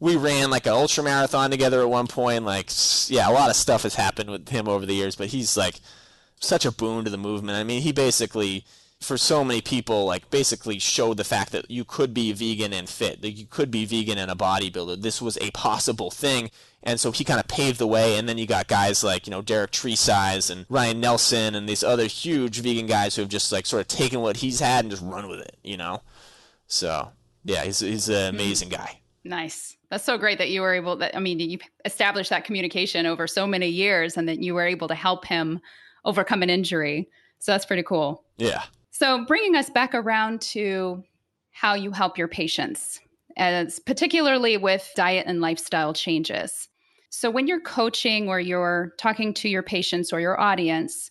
we ran like an ultra marathon together at one point. Like, yeah, a lot of stuff has happened with him over the years, but he's like such a boon to the movement. I mean, he basically, for so many people, like basically showed the fact that you could be vegan and fit, that you could be vegan and a bodybuilder. This was a possible thing. And so he kind of paved the way. And then you got guys like, you know, Derek Tresize and Ryan Nelson and these other huge vegan guys who have just like sort of taken what he's had and just run with it, you know? So, yeah, he's, he's an hmm. amazing guy. Nice. That's so great that you were able that I mean you established that communication over so many years and that you were able to help him overcome an injury. So that's pretty cool. Yeah. So bringing us back around to how you help your patients, as particularly with diet and lifestyle changes. So when you're coaching or you're talking to your patients or your audience,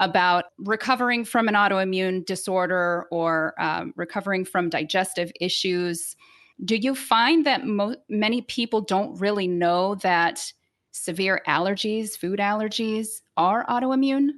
about recovering from an autoimmune disorder or um, recovering from digestive issues. Do you find that mo- many people don't really know that severe allergies, food allergies, are autoimmune?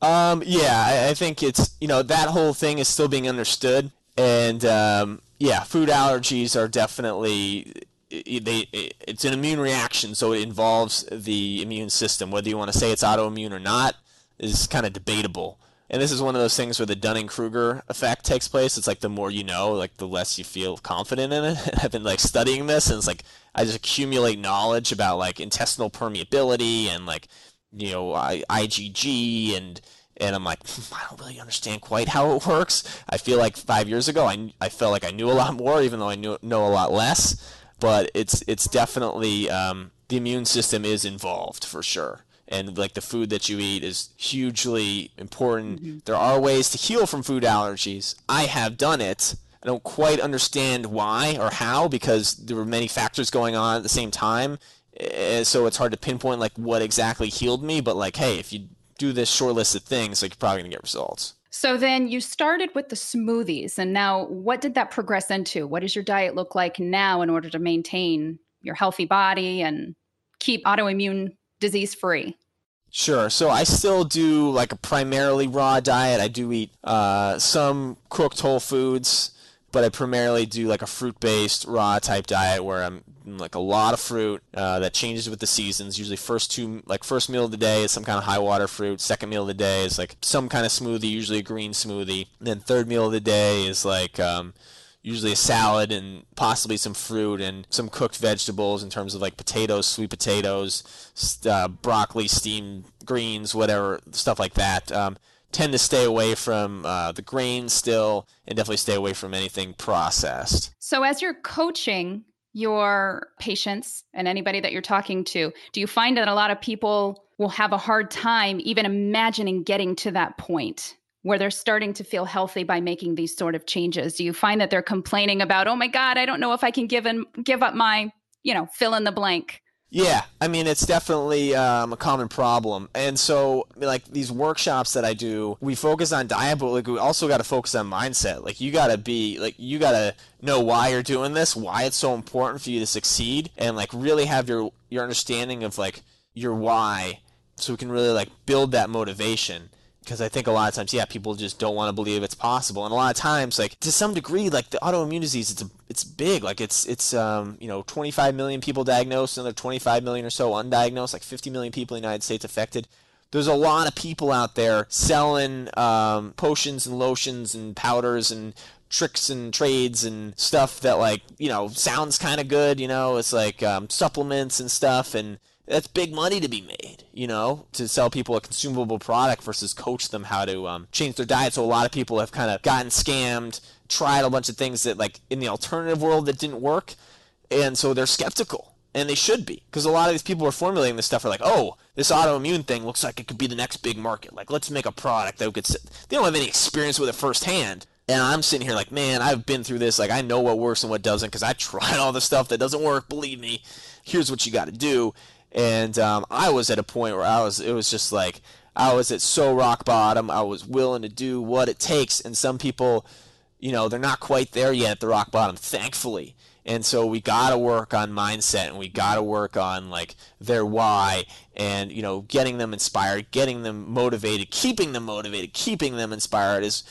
Um, yeah, I, I, think it's you know that whole thing is still being understood, and um, yeah, food allergies are definitely they it's an immune reaction, so it involves the immune system. Whether you want to say it's autoimmune or not is kind of debatable. And this is one of those things where the Dunning Kruger effect takes place. It's like the more you know, like the less you feel confident in it. I've been like studying this, and it's like I just accumulate knowledge about like intestinal permeability and like you know IgG and and I'm like, hmm, I don't really understand quite how it works. I feel like five years ago, I, I felt like I knew a lot more, even though I knew know a lot less but it's it's definitely um, the immune system is involved for sure and like the food that you eat is hugely important mm-hmm. there are ways to heal from food allergies i have done it i don't quite understand why or how because there were many factors going on at the same time eh, so it's hard to pinpoint like what exactly healed me but like hey if you do this short list of things like you're probably going to get results so then you started with the smoothies, and now what did that progress into? What does your diet look like now in order to maintain your healthy body and keep autoimmune disease free? Sure. So I still do like a primarily raw diet. I do eat uh, some cooked whole foods but I primarily do like a fruit-based raw type diet where I'm like a lot of fruit uh, that changes with the seasons. Usually, first two like first meal of the day is some kind of high water fruit. Second meal of the day is like some kind of smoothie, usually a green smoothie. And then third meal of the day is like um, usually a salad and possibly some fruit and some cooked vegetables in terms of like potatoes, sweet potatoes, uh, broccoli, steamed greens, whatever stuff like that. Um, tend to stay away from uh, the grains still and definitely stay away from anything processed. So, as you're coaching your patients and anybody that you're talking to, do you find that a lot of people will have a hard time even imagining getting to that point? Where they're starting to feel healthy by making these sort of changes. Do you find that they're complaining about, oh my God, I don't know if I can give and give up my, you know, fill in the blank yeah, I mean it's definitely um, a common problem, and so like these workshops that I do, we focus on diet, but like we also got to focus on mindset. Like you got to be like you got to know why you're doing this, why it's so important for you to succeed, and like really have your your understanding of like your why, so we can really like build that motivation because I think a lot of times, yeah, people just don't want to believe it's possible, and a lot of times, like to some degree, like the autoimmune disease, it's a, it's big, like it's it's um you know 25 million people diagnosed, another 25 million or so undiagnosed, like 50 million people in the United States affected. There's a lot of people out there selling um, potions and lotions and powders and tricks and trades and stuff that like you know sounds kind of good. You know, it's like um, supplements and stuff and that's big money to be made, you know, to sell people a consumable product versus coach them how to um, change their diet. So a lot of people have kind of gotten scammed, tried a bunch of things that like in the alternative world that didn't work, and so they're skeptical. And they should be, because a lot of these people who are formulating this stuff are like, oh, this autoimmune thing looks like it could be the next big market. Like, let's make a product that could. They don't have any experience with it firsthand. And I'm sitting here like, man, I've been through this. Like, I know what works and what doesn't, because I tried all the stuff that doesn't work. Believe me. Here's what you got to do and um, I was at a point where I was it was just like I was at so rock bottom. I was willing to do what it takes, and some people, you know, they're not quite there yet at the rock bottom, thankfully. And so we got to work on mindset, and we got to work on like their why, and you know, getting them inspired, getting them motivated, keeping them motivated, keeping them inspired is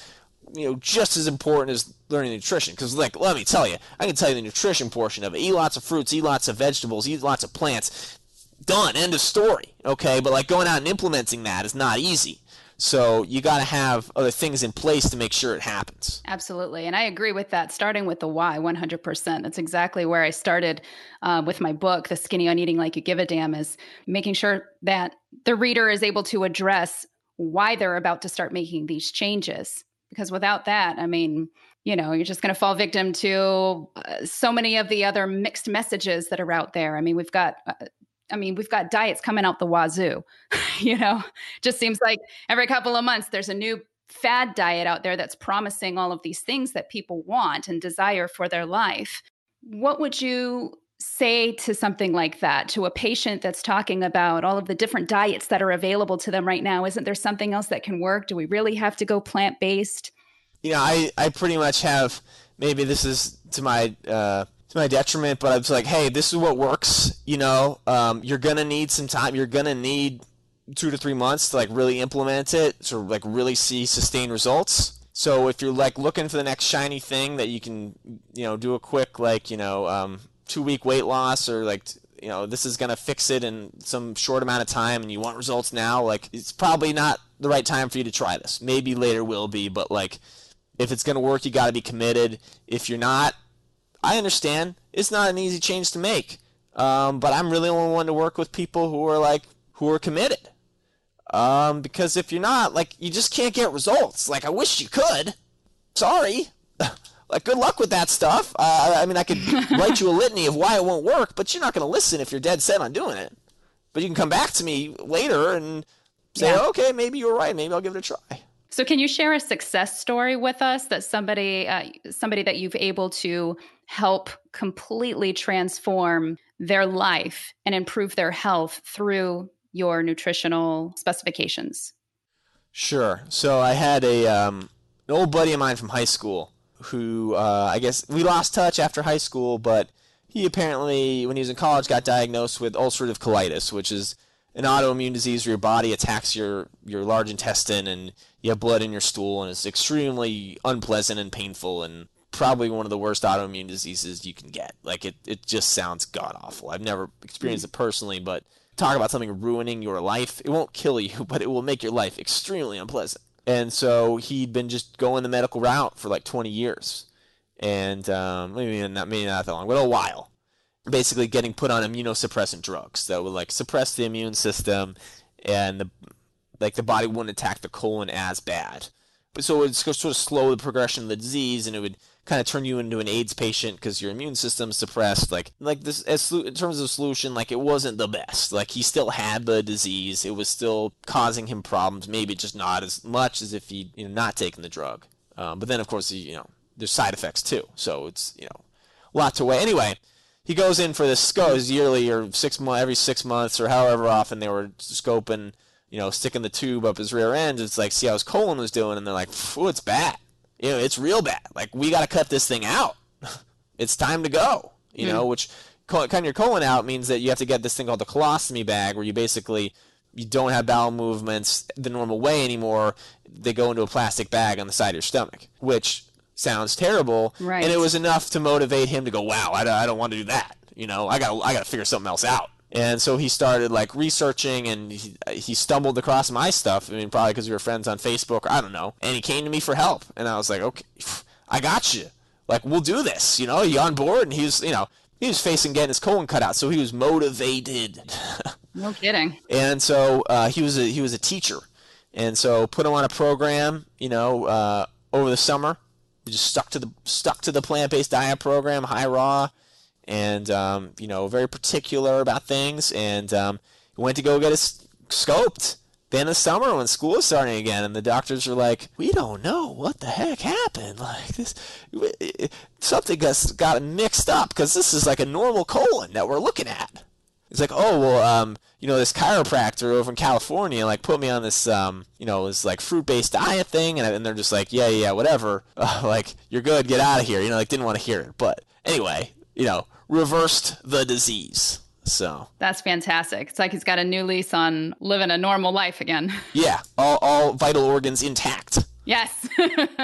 you know just as important as learning nutrition because like let me tell you i can tell you the nutrition portion of it eat lots of fruits eat lots of vegetables eat lots of plants done, end of story. Okay, but like going out and implementing that is not easy. So you got to have other things in place to make sure it happens. Absolutely. And I agree with that, starting with the why 100%. That's exactly where I started uh, with my book, The Skinny on Eating Like You Give a Damn, is making sure that the reader is able to address why they're about to start making these changes. Because without that, I mean, you know, you're just going to fall victim to uh, so many of the other mixed messages that are out there. I mean, we've got uh, I mean, we've got diets coming out the wazoo. you know, just seems like every couple of months there's a new fad diet out there that's promising all of these things that people want and desire for their life. What would you say to something like that to a patient that's talking about all of the different diets that are available to them right now? Isn't there something else that can work? Do we really have to go plant based? You know, I, I pretty much have maybe this is to my uh, to my detriment, but I was like, hey, this is what works. You know, um, you're gonna need some time. You're gonna need two to three months to like really implement it, to like really see sustained results. So if you're like looking for the next shiny thing that you can, you know, do a quick like you know um, two week weight loss or like you know this is gonna fix it in some short amount of time and you want results now, like it's probably not the right time for you to try this. Maybe later will be, but like if it's gonna work, you got to be committed. If you're not, I understand it's not an easy change to make. Um, but I'm really only one to work with people who are like who are committed. Um, because if you're not, like, you just can't get results. Like, I wish you could. Sorry. like, good luck with that stuff. Uh, I mean, I could write you a litany of why it won't work, but you're not going to listen if you're dead set on doing it. But you can come back to me later and say, yeah. okay, maybe you were right. Maybe I'll give it a try. So, can you share a success story with us that somebody, uh, somebody that you've able to help completely transform their life and improve their health through your nutritional specifications? Sure. So I had a um, an old buddy of mine from high school who uh, I guess we lost touch after high school, but he apparently, when he was in college, got diagnosed with ulcerative colitis, which is an autoimmune disease where your body attacks your, your large intestine and you have blood in your stool, and it's extremely unpleasant and painful and probably one of the worst autoimmune diseases you can get. Like it, it just sounds god awful. I've never experienced it personally, but talk about something ruining your life. It won't kill you, but it will make your life extremely unpleasant. And so he'd been just going the medical route for like 20 years, and um, maybe not maybe not that long, but a while. Basically, getting put on immunosuppressant drugs that would like suppress the immune system, and the like the body wouldn't attack the colon as bad. But so it would sort of slow the progression of the disease, and it would kind of turn you into an AIDS patient because your immune system's suppressed. Like like this as in terms of solution, like it wasn't the best. Like he still had the disease. It was still causing him problems. Maybe just not as much as if he you know not taken the drug. Um, but then of course you know there's side effects too. So it's you know a lot to weigh. Anyway. He goes in for this scope yearly or six months, every six months or however often they were scoping, you know, sticking the tube up his rear end. It's like see how his colon was doing, and they're like, "Oh, it's bad." you know, it's real bad. Like we got to cut this thing out. it's time to go. You mm. know, which cutting your colon out means that you have to get this thing called the colostomy bag, where you basically you don't have bowel movements the normal way anymore. They go into a plastic bag on the side of your stomach, which sounds terrible. Right. And it was enough to motivate him to go, "Wow, I, I don't want to do that." You know, I got I got to figure something else out. And so he started like researching, and he, he stumbled across my stuff. I mean, probably because we were friends on Facebook, or I don't know. And he came to me for help, and I was like, okay, I got you. Like, we'll do this. You know, you on board? And he was, you know, he was facing getting his colon cut out, so he was motivated. no kidding. And so uh, he was a he was a teacher, and so put him on a program. You know, uh, over the summer, we just stuck to the stuck to the plant based diet program, high raw and um, you know very particular about things. And um, went to go get it scoped. Then the summer when school is starting again, and the doctors are like, "We don't know what the heck happened. Like this, something got got mixed up because this is like a normal colon that we're looking at." It's like, oh well, um, you know, this chiropractor over in California like put me on this, um, you know, this like fruit-based diet thing, and, and they're just like, yeah, yeah, whatever, uh, like you're good, get out of here, you know, like didn't want to hear it, but anyway, you know, reversed the disease. So that's fantastic. It's like he's got a new lease on living a normal life again. Yeah, all, all vital organs intact. Yes.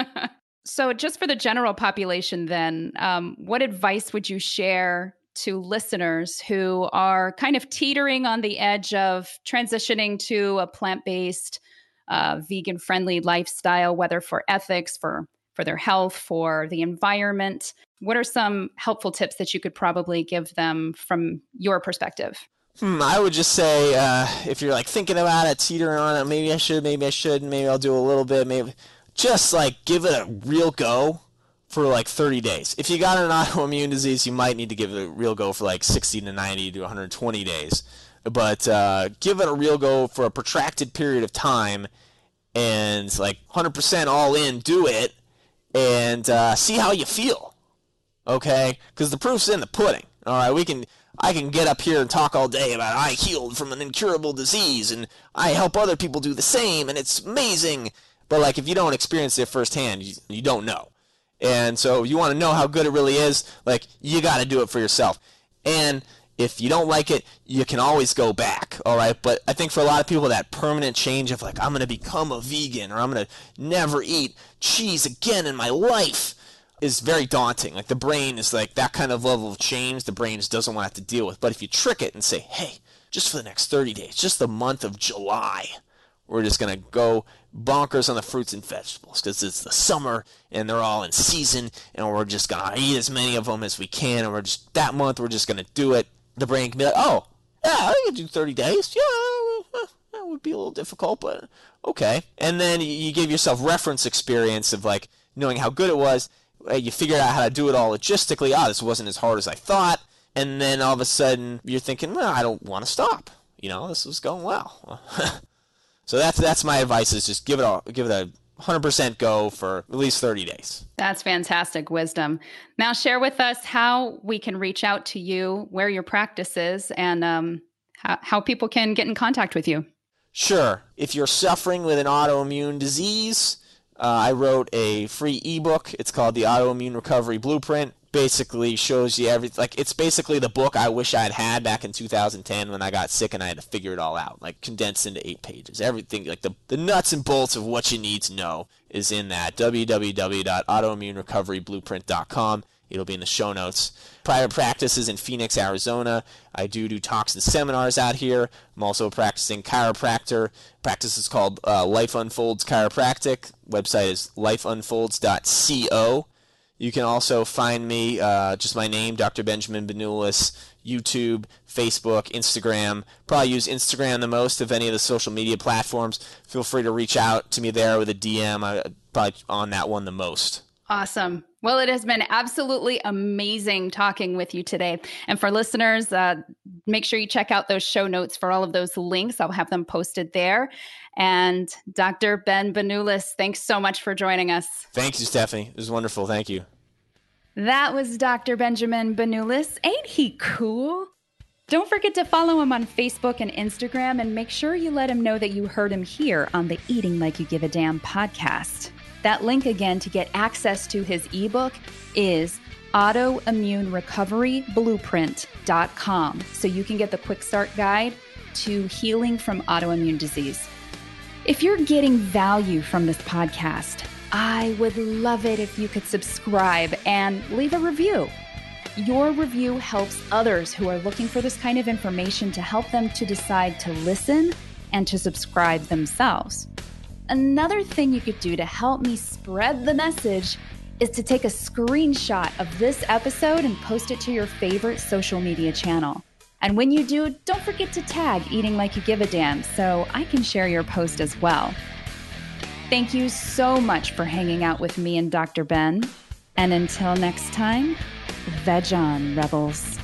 so, just for the general population, then, um, what advice would you share to listeners who are kind of teetering on the edge of transitioning to a plant based, uh, vegan friendly lifestyle, whether for ethics, for for their health, for the environment. What are some helpful tips that you could probably give them from your perspective? Hmm, I would just say uh, if you're like thinking about it, teetering on it, maybe I should, maybe I shouldn't, maybe I'll do a little bit, maybe just like give it a real go for like 30 days. If you got an autoimmune disease, you might need to give it a real go for like 60 to 90 to 120 days. But uh, give it a real go for a protracted period of time and like 100% all in, do it and uh, see how you feel. Okay? Because the proof's in the pudding. All right, we can. I can get up here and talk all day about I healed from an incurable disease and I help other people do the same and it's amazing. But like if you don't experience it firsthand, you, you don't know. And so you want to know how good it really is, like you got to do it for yourself. And if you don't like it, you can always go back, all right? But I think for a lot of people, that permanent change of like, I'm going to become a vegan or I'm going to never eat cheese again in my life is very daunting. Like the brain is like that kind of level of change, the brain just doesn't want to have to deal with. But if you trick it and say, hey, just for the next 30 days, just the month of July, we're just going to go bonkers on the fruits and vegetables because it's the summer and they're all in season and we're just going to eat as many of them as we can and we're just that month we're just going to do it the brain can be like oh yeah i can do 30 days. Yeah that would be a little difficult but okay. And then you give yourself reference experience of like knowing how good it was. You figure out how to do it all logistically. Ah this wasn't as hard as i thought. And then all of a sudden you're thinking well i don't want to stop. You know this is going well. So that's that's my advice is just give it all, give it a 100% go for at least 30 days. That's fantastic wisdom. Now share with us how we can reach out to you, where your practice is, and um, how, how people can get in contact with you. Sure. If you're suffering with an autoimmune disease, uh, I wrote a free ebook. It's called the Autoimmune Recovery Blueprint basically shows you everything. Like it's basically the book I wish I'd had back in 2010 when I got sick and I had to figure it all out, like condensed into eight pages. Everything, like the the nuts and bolts of what you need to know, is in that www.autoimmunerecoveryblueprint.com. It'll be in the show notes. Private practices in Phoenix, Arizona. I do do talks and seminars out here. I'm also a practicing chiropractor. Practice is called uh, Life Unfolds Chiropractic. Website is lifeunfolds.co. You can also find me, uh, just my name, Dr. Benjamin Benulis, YouTube, Facebook, Instagram. Probably use Instagram the most of any of the social media platforms. Feel free to reach out to me there with a DM. I probably on that one the most. Awesome. Well, it has been absolutely amazing talking with you today. And for listeners, uh, make sure you check out those show notes for all of those links. I'll have them posted there. And Dr. Ben Benulis, thanks so much for joining us. Thank you, Stephanie. It was wonderful. Thank you. That was Dr. Benjamin Benulis. Ain't he cool? Don't forget to follow him on Facebook and Instagram and make sure you let him know that you heard him here on the Eating Like You Give a Damn podcast. That link again to get access to his ebook is autoimmunerecoveryblueprint.com so you can get the quick start guide to healing from autoimmune disease. If you're getting value from this podcast, I would love it if you could subscribe and leave a review. Your review helps others who are looking for this kind of information to help them to decide to listen and to subscribe themselves. Another thing you could do to help me spread the message is to take a screenshot of this episode and post it to your favorite social media channel. And when you do, don't forget to tag Eating Like You Give a Damn so I can share your post as well. Thank you so much for hanging out with me and Dr. Ben. And until next time, veg on, rebels.